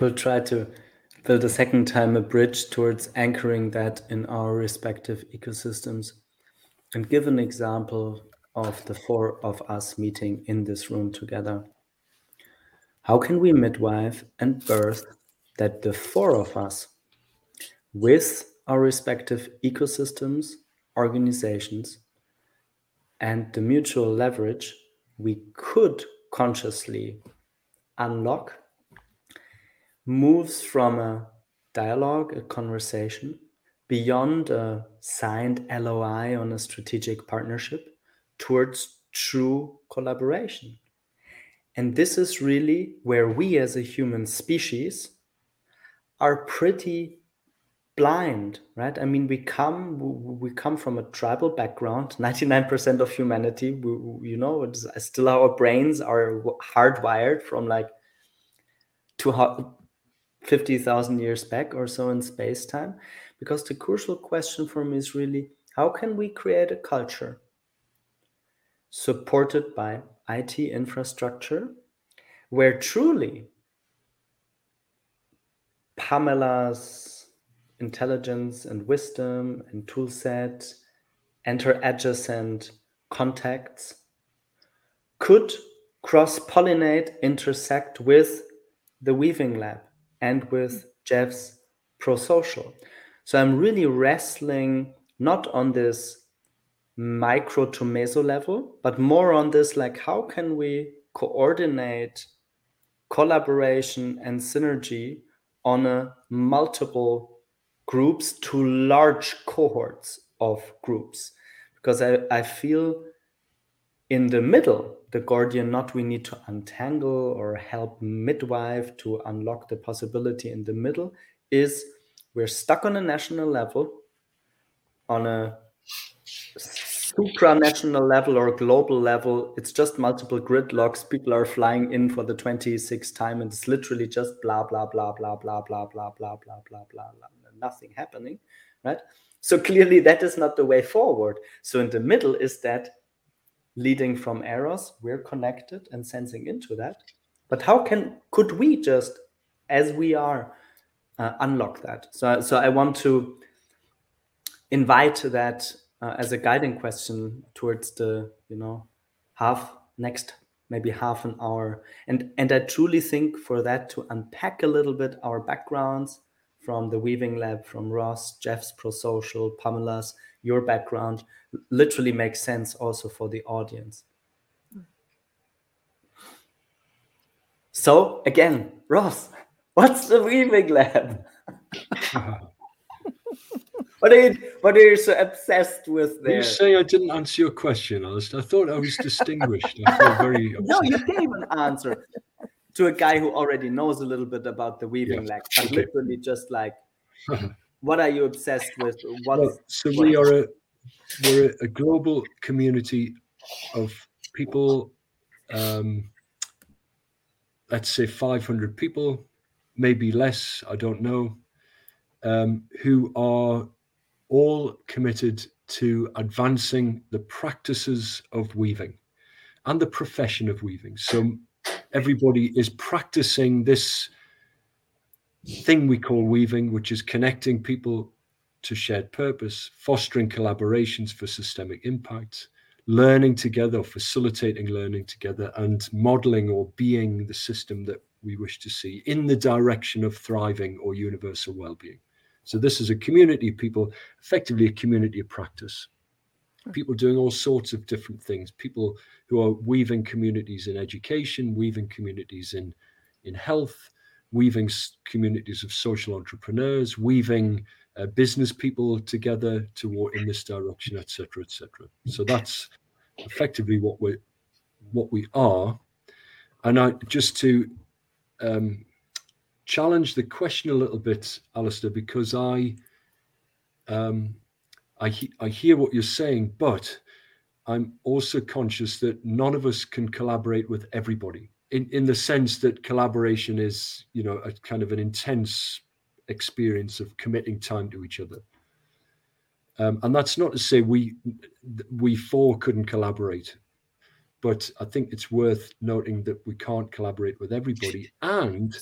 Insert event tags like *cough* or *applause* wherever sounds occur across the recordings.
We'll try to build a second time a bridge towards anchoring that in our respective ecosystems and give an example of the four of us meeting in this room together. How can we midwife and birth that the four of us, with our respective ecosystems, organizations, and the mutual leverage, we could consciously unlock moves from a dialogue, a conversation, beyond a signed LOI on a strategic partnership towards true collaboration. And this is really where we as a human species are pretty blind right i mean we come we come from a tribal background *laughs* 99% of humanity we, you know still our brains are hardwired from like 50,000 years back or so in space time because the crucial question for me is really how can we create a culture supported by IT infrastructure where truly Pamela's intelligence and wisdom and toolset and her adjacent contacts could cross pollinate, intersect with the Weaving Lab and with Jeff's pro social. So I'm really wrestling not on this micro to meso level, but more on this like, how can we coordinate collaboration and synergy on a multiple groups to large cohorts of groups because I, I feel in the middle the gordian knot we need to untangle or help midwife to unlock the possibility in the middle is we're stuck on a national level on a supranational level or global level it's just multiple gridlocks people are flying in for the 26th time and it's literally just blah blah blah blah blah blah blah blah blah blah blah blah nothing happening, right? So clearly that is not the way forward. So in the middle is that leading from Eros, we're connected and sensing into that. But how can could we just, as we are, uh, unlock that? So so I want to invite that uh, as a guiding question towards the you know half next maybe half an hour and and i truly think for that to unpack a little bit our backgrounds from the Weaving Lab, from Ross, Jeff's Prosocial, Pamela's, your background literally makes sense also for the audience. So again, Ross, *laughs* what's the Weaving Lab? *laughs* what are you what are you so obsessed with there? You say I didn't answer your question, Alistair. I thought I was distinguished. I feel very *laughs* No, you gave an answer to a guy who already knows a little bit about the weaving yeah. but okay. literally just like *laughs* what are you obsessed with what well, so we are a we're a global community of people um let's say 500 people maybe less i don't know um, who are all committed to advancing the practices of weaving and the profession of weaving so everybody is practicing this thing we call weaving, which is connecting people to shared purpose, fostering collaborations for systemic impact, learning together, facilitating learning together, and modeling or being the system that we wish to see in the direction of thriving or universal well-being. So this is a community of people, effectively a community of practice people doing all sorts of different things. People who are weaving communities in education weaving communities in in health weaving communities of social entrepreneurs weaving uh, business people together to work in this direction etc etc so that's effectively what we what we are. And i just to um, challenge the question a little bit alistair because i um, I, he- I hear what you're saying, but I'm also conscious that none of us can collaborate with everybody in, in the sense that collaboration is, you know, a kind of an intense experience of committing time to each other. Um, and that's not to say we we four couldn't collaborate, but I think it's worth noting that we can't collaborate with everybody. *laughs* And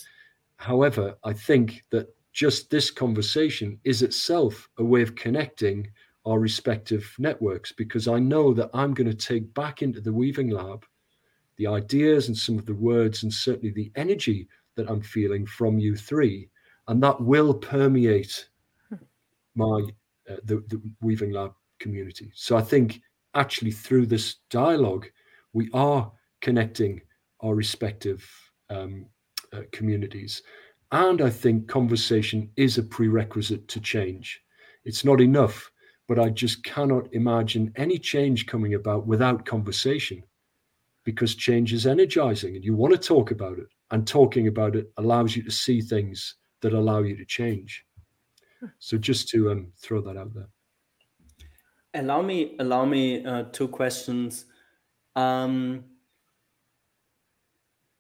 however, I think that just this conversation is itself a way of connecting our respective networks because I know that I'm going to take back into the weaving lab the ideas and some of the words and certainly the energy that I'm feeling from you three, and that will permeate my uh, the, the weaving lab community. So I think actually through this dialogue, we are connecting our respective um, uh, communities. And I think conversation is a prerequisite to change. It's not enough, but I just cannot imagine any change coming about without conversation because change is energizing and you want to talk about it. And talking about it allows you to see things that allow you to change. So just to um, throw that out there. Allow me, allow me uh, two questions. Um,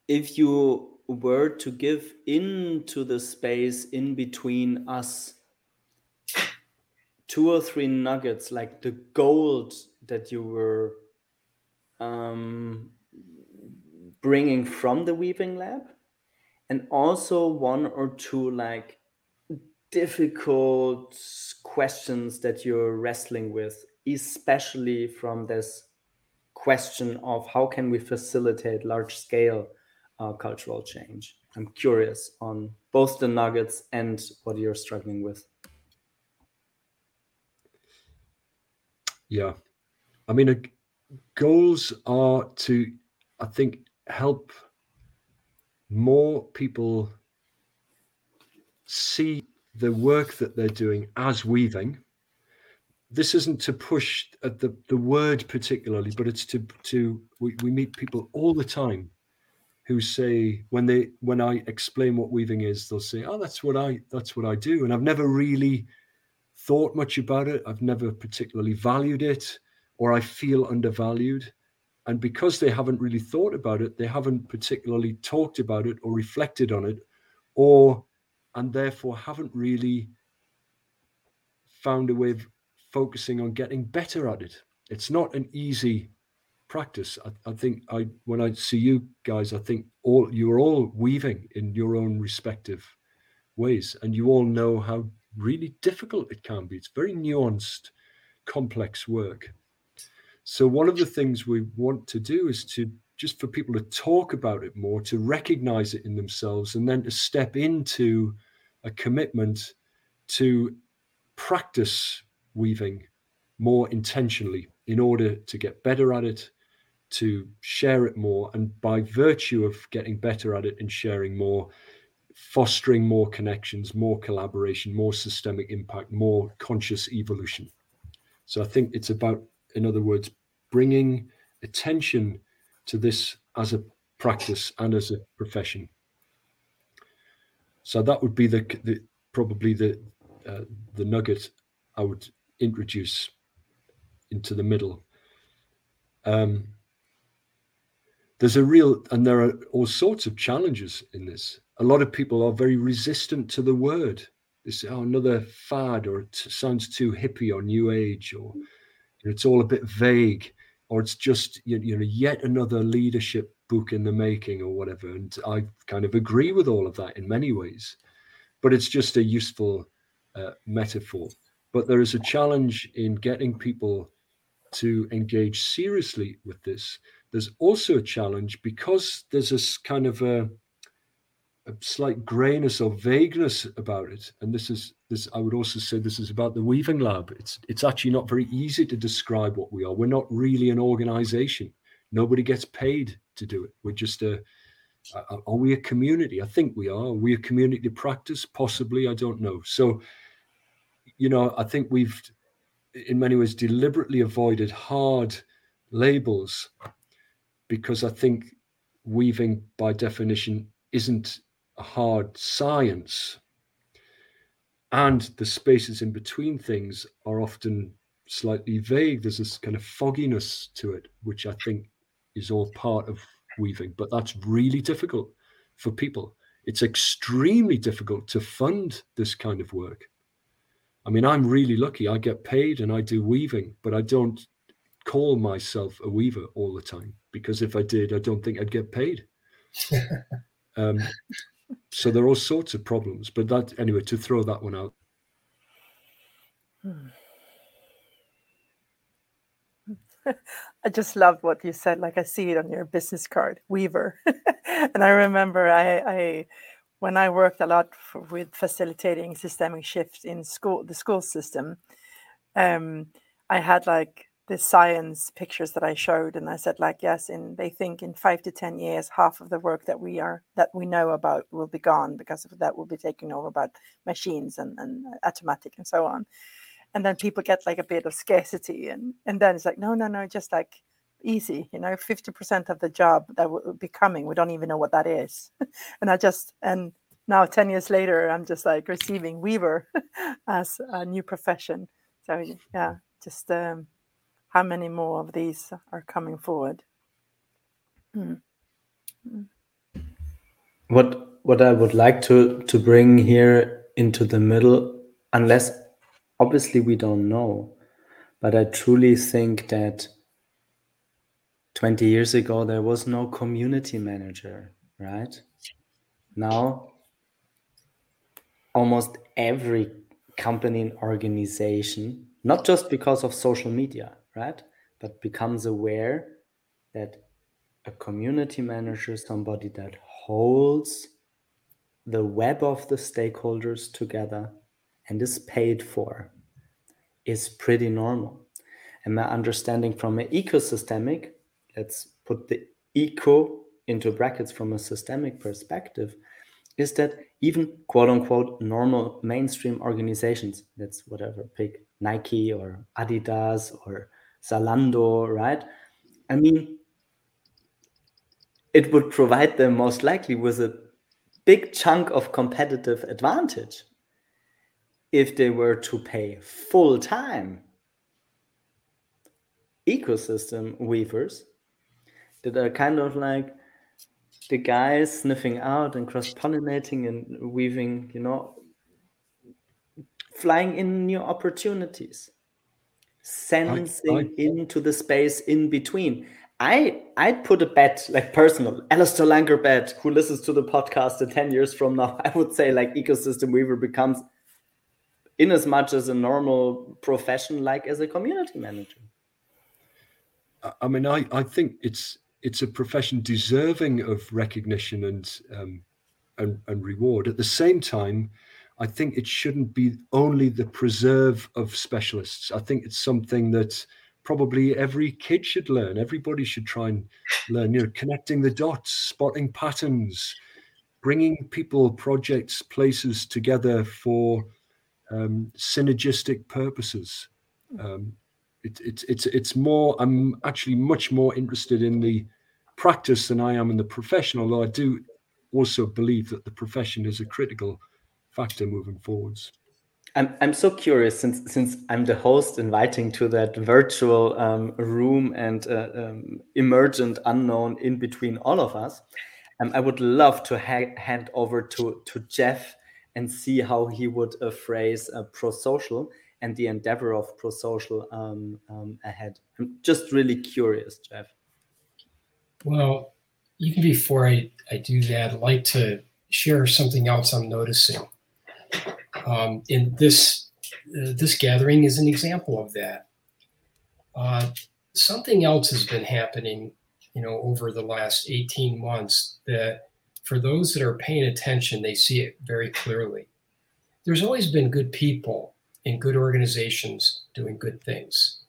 if you were to give into the space in between us. Two or three nuggets, like the gold that you were um, bringing from the weaving lab, and also one or two like difficult questions that you're wrestling with, especially from this question of how can we facilitate large scale uh, cultural change. I'm curious on both the nuggets and what you're struggling with. Yeah. I mean, uh, goals are to, I think, help more people see the work that they're doing as weaving this isn't to push at the, the word particularly but it's to to we, we meet people all the time who say when they when i explain what weaving is they'll say oh that's what i that's what i do. And i've never really thought much about it. I've never particularly valued it or i feel undervalued. And because they haven't really thought about it they haven't particularly talked about it or reflected on it or and therefore haven't really found a way of focusing on getting better at it. It's not an easy practice I, I, think i when i see you guys i think all you're all weaving in your own respective ways and you all know how really difficult it can be. It's very nuanced complex work. So, one of the things we want to do is to just for people to talk about it more, to recognize it in themselves, and then to step into a commitment to practice weaving more intentionally in order to get better at it, to share it more, and by virtue of getting better at it and sharing more, fostering more connections, more collaboration, more systemic impact, more conscious evolution. So I think it's about in other words, bringing attention to this as a practice and as a profession. So that would be the, the probably the uh, the nugget I would introduce into the middle. Um, there's a real and there are all sorts of challenges in this. A lot of people are very resistant to the word. They say, "Oh, another fad," or "It sounds too hippie or new age," or it's all a bit vague or it's just you know yet another leadership book in the making or whatever and i kind of agree with all of that in many ways but it's just a useful uh, metaphor but there is a challenge in getting people to engage seriously with this there's also a challenge because there's this kind of a a slight grayness or vagueness about it. And this is this I would also say this is about the weaving lab. It's it's actually not very easy to describe what we are. We're not really an organization. Nobody gets paid to do it. We're just a are we a community? I think we are. Are we a community practice? Possibly, I don't know. So, you know, I think we've in many ways deliberately avoided hard labels because I think weaving by definition isn't a hard science. And the spaces in between things are often slightly vague. There's this kind of fogginess to it, which I think is all part of weaving. But that's really difficult for people. It's extremely difficult to fund this kind of work. I mean, I'm really lucky. I get paid and I do weaving, but I don't call myself a weaver all the time because if I did, I don't think I'd get paid. *laughs* um, so there are all sorts of problems. But that anyway, to throw that one out. *laughs* I just love what you said. Like I see it on your business card, Weaver. *laughs* and I remember I, I when I worked a lot for, with facilitating systemic shift in school, the school system. Um, I had like the science pictures that I showed, and I said like, yes, in they think in five to ten years, half of the work that we are that we know about will be gone because of that will be taken over by machines and, and automatic and so on. And then people get like a bit of scarcity and and then it's like no no no just like easy you know 50% of the job that will be coming we don't even know what that is. *laughs* And i just and now 10 years later i'm just like receiving weaver *laughs* as a new profession. So yeah just um, how many more of these are coming forward. Hmm. what what i would like to to bring here into the middle unless obviously we don't know but i truly think that 20 years ago there was no community manager right now almost every company and organization not just because of social media right but becomes aware that a community manager is somebody that holds the web of the stakeholders together and is paid for is pretty normal. And my understanding from an ecosystemic, let's put the eco into brackets from a systemic perspective, is that even quote unquote normal mainstream organizations, that's whatever, pick Nike or Adidas or Zalando, right? I mean, it would provide them most likely with a big chunk of competitive advantage if they were to pay full time ecosystem weavers that are kind of like the guys sniffing out and cross pollinating and weaving, you know, flying in new opportunities, sensing I, I, into the space in between. I I'd put a bet, like personal, Alistair Langer bet, who listens to the podcast in 10 years from now, *laughs* I would say like ecosystem weaver becomes in as much as a normal profession like as a community manager i mean i i think it's it's a profession deserving of recognition and um, and, and reward at the same time i think it shouldn't be only the preserve of specialists i think it's something that probably every kid should learn everybody should try and learn you know connecting the dots spotting patterns bringing people projects places together for um, synergistic purposes. Um, it, it, it's it's more. I'm actually much more interested in the practice than I am in the profession. Although I do also believe that the profession is a critical factor moving forwards. I'm I'm so curious since since I'm the host inviting to that virtual um, room and uh, um, emergent unknown in between all of us. Um, I would love to ha- hand over to to Jeff and see how he would uh, phrase uh, pro-social and the endeavor of pro-social um, um, ahead. I'm just really curious, Jeff. Well, even before I, I do that, I'd like to share something else I'm noticing. Um, in this uh, this gathering is an example of that. Uh, something else has been happening, you know, over the last 18 months that for those that are paying attention, they see it very clearly. There's always been good people in good organizations doing good things.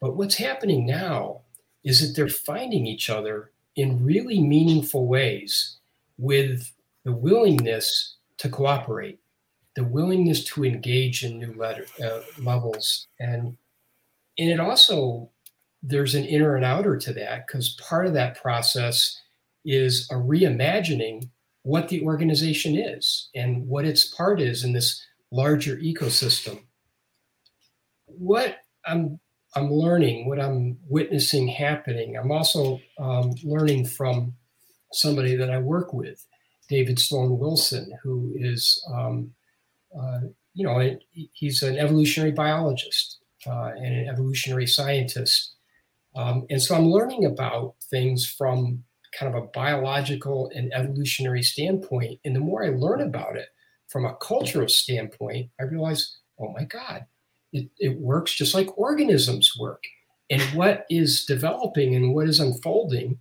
But what's happening now is that they're finding each other in really meaningful ways with the willingness to cooperate, the willingness to engage in new letter, uh, levels. And, and it also, there's an inner and outer to that because part of that process is a reimagining what the organization is and what its part is in this larger ecosystem. What I'm I'm learning, what I'm witnessing happening. I'm also um, learning from somebody that I work with, David Sloan Wilson, who is, um, you know, he's an evolutionary biologist uh, and an evolutionary scientist. Um, and so I'm learning about things from kind of a biological and evolutionary standpoint. And the more I learn about it from a cultural standpoint, I realize, oh my God, it, it works just like organisms work. And what is developing and what is unfolding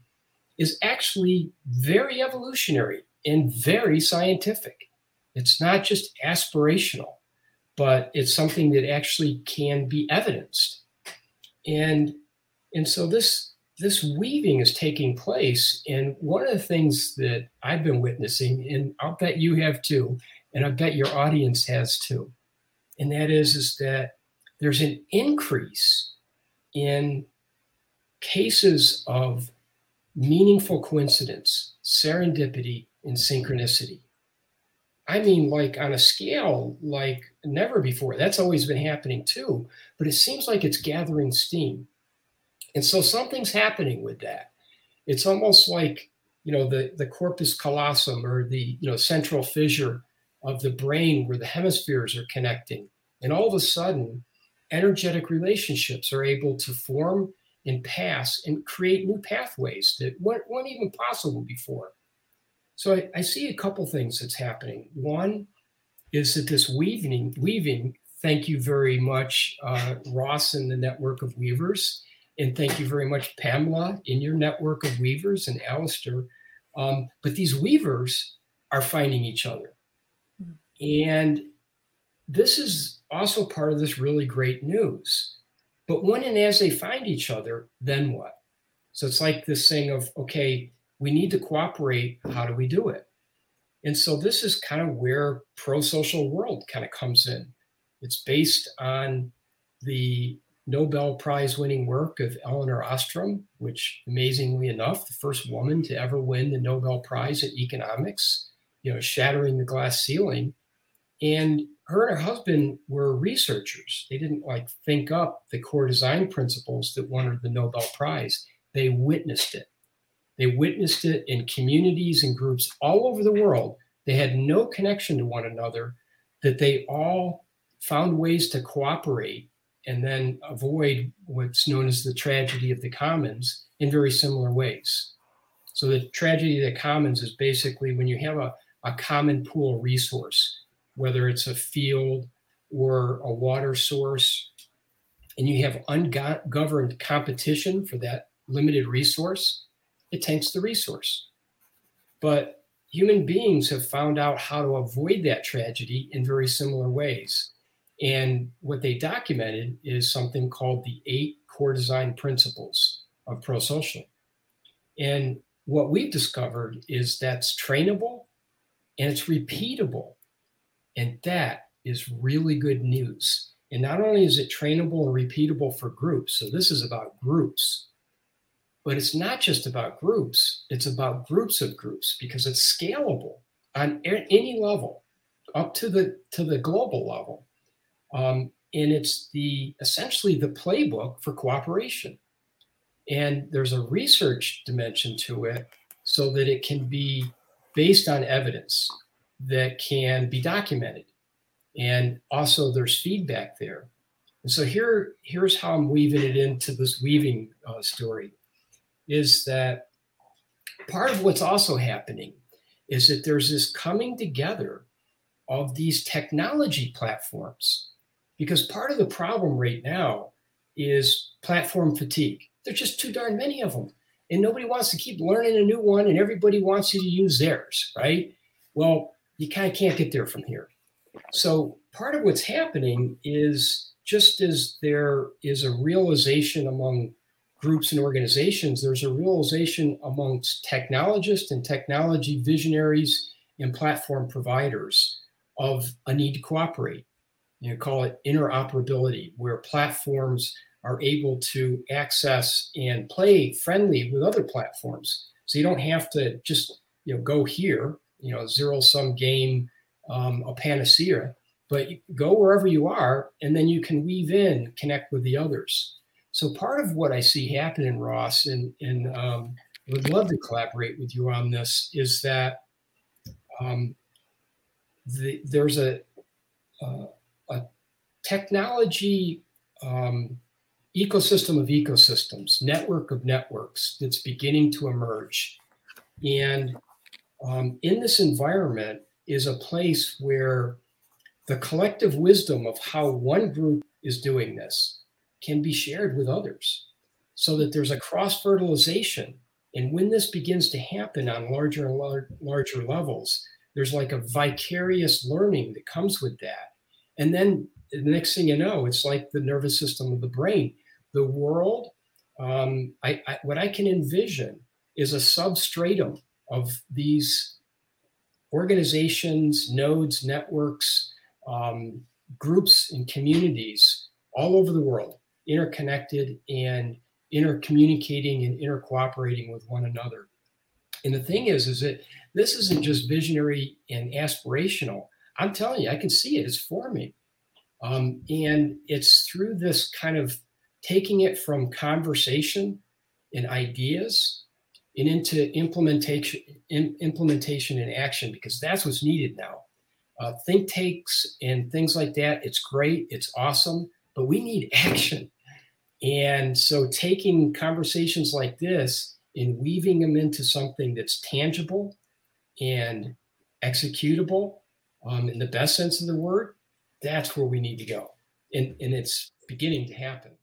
is actually very evolutionary and very scientific. It's not just aspirational, but it's something that actually can be evidenced. And and so this this weaving is taking place. And one of the things that I've been witnessing, and I'll bet you have too, and I bet your audience has too, and that is is that there's an increase in cases of meaningful coincidence, serendipity, and synchronicity. I mean, like on a scale like never before. That's always been happening too, but it seems like it's gathering steam. And so something's happening with that. It's almost like, you know, the, the corpus callosum or the, you know, central fissure of the brain where the hemispheres are connecting. And all of a sudden, energetic relationships are able to form and pass and create new pathways that weren't, weren't even possible before. So I, I see a couple things that's happening. One is that this weaving, weaving. Thank you very much, uh, Ross, and the network of weavers, and thank you very much, Pamela, in your network of weavers, and Alistair. Um, but these weavers are finding each other, and this is also part of this really great news. But when and as they find each other, then what? So it's like this thing of okay, we need to cooperate. How do we do it? And so this is kind of where pro social world kind of comes in. It's based on the Nobel Prize winning work of Elinor Ostrom, which amazingly enough, the first woman to ever win the Nobel Prize in economics, you know, shattering the glass ceiling. And her and her husband were researchers. They didn't like think up the core design principles that won her the Nobel Prize. They witnessed it. They witnessed it in communities and groups all over the world. They had no connection to one another, that they all found ways to cooperate and then avoid what's known as the tragedy of the commons in very similar ways. So, the tragedy of the commons is basically when you have a, a common pool resource, whether it's a field or a water source, and you have ungoverned competition for that limited resource, it tanks the resource. But human beings have found out how to avoid that tragedy in very similar ways. And what they documented is something called the eight core design principles of pro social. And what we've discovered is that's trainable and it's repeatable. And that is really good news. And not only is it trainable and repeatable for groups, so this is about groups, but it's not just about groups, it's about groups of groups because it's scalable on any level up to the to the global level. Um, and it's the essentially the playbook for cooperation. And there's a research dimension to it so that it can be based on evidence that can be documented. And also there's feedback there. And so here, here's how I'm weaving it into this weaving uh, story is that part of what's also happening is that there's this coming together of these technology platforms. Because part of the problem right now is platform fatigue. There's just too darn many of them. And nobody wants to keep learning a new one, and everybody wants you to use theirs, right? Well, you kind of can't get there from here. So, part of what's happening is just as there is a realization among groups and organizations, there's a realization amongst technologists and technology visionaries and platform providers of a need to cooperate. You know, call it interoperability, where platforms are able to access and play friendly with other platforms. So you don't have to just you know go here, you know, zero sum game, um, a panacea, but go wherever you are, and then you can weave in, connect with the others. So part of what I see happening, Ross, and, and um, would love to collaborate with you on this, is that um, the, there's a, uh, a technology um, ecosystem of ecosystems, network of networks that's beginning to emerge. And um, in this environment is a place where the collective wisdom of how one group is doing this can be shared with others so that there's a cross fertilization. And when this begins to happen on larger and lar- larger levels, there's like a vicarious learning that comes with that. And then the next thing you know, it's like the nervous system of the brain. The world, um, I, I, what I can envision is a substratum of these organizations, nodes, networks, um, groups, and communities all over the world, interconnected and intercommunicating and intercooperating with one another. And the thing is, is that this isn't just visionary and aspirational. I'm telling you, I can see it. It's forming. Um, and it's through this kind of taking it from conversation and ideas and into implementation, in, implementation and action, because that's what's needed now. Uh, think tanks and things like that, it's great, it's awesome, but we need *laughs* action. And so taking conversations like this and weaving them into something that's tangible and executable um, in the best sense of the word, that's where we need to go. And, and it's beginning to happen.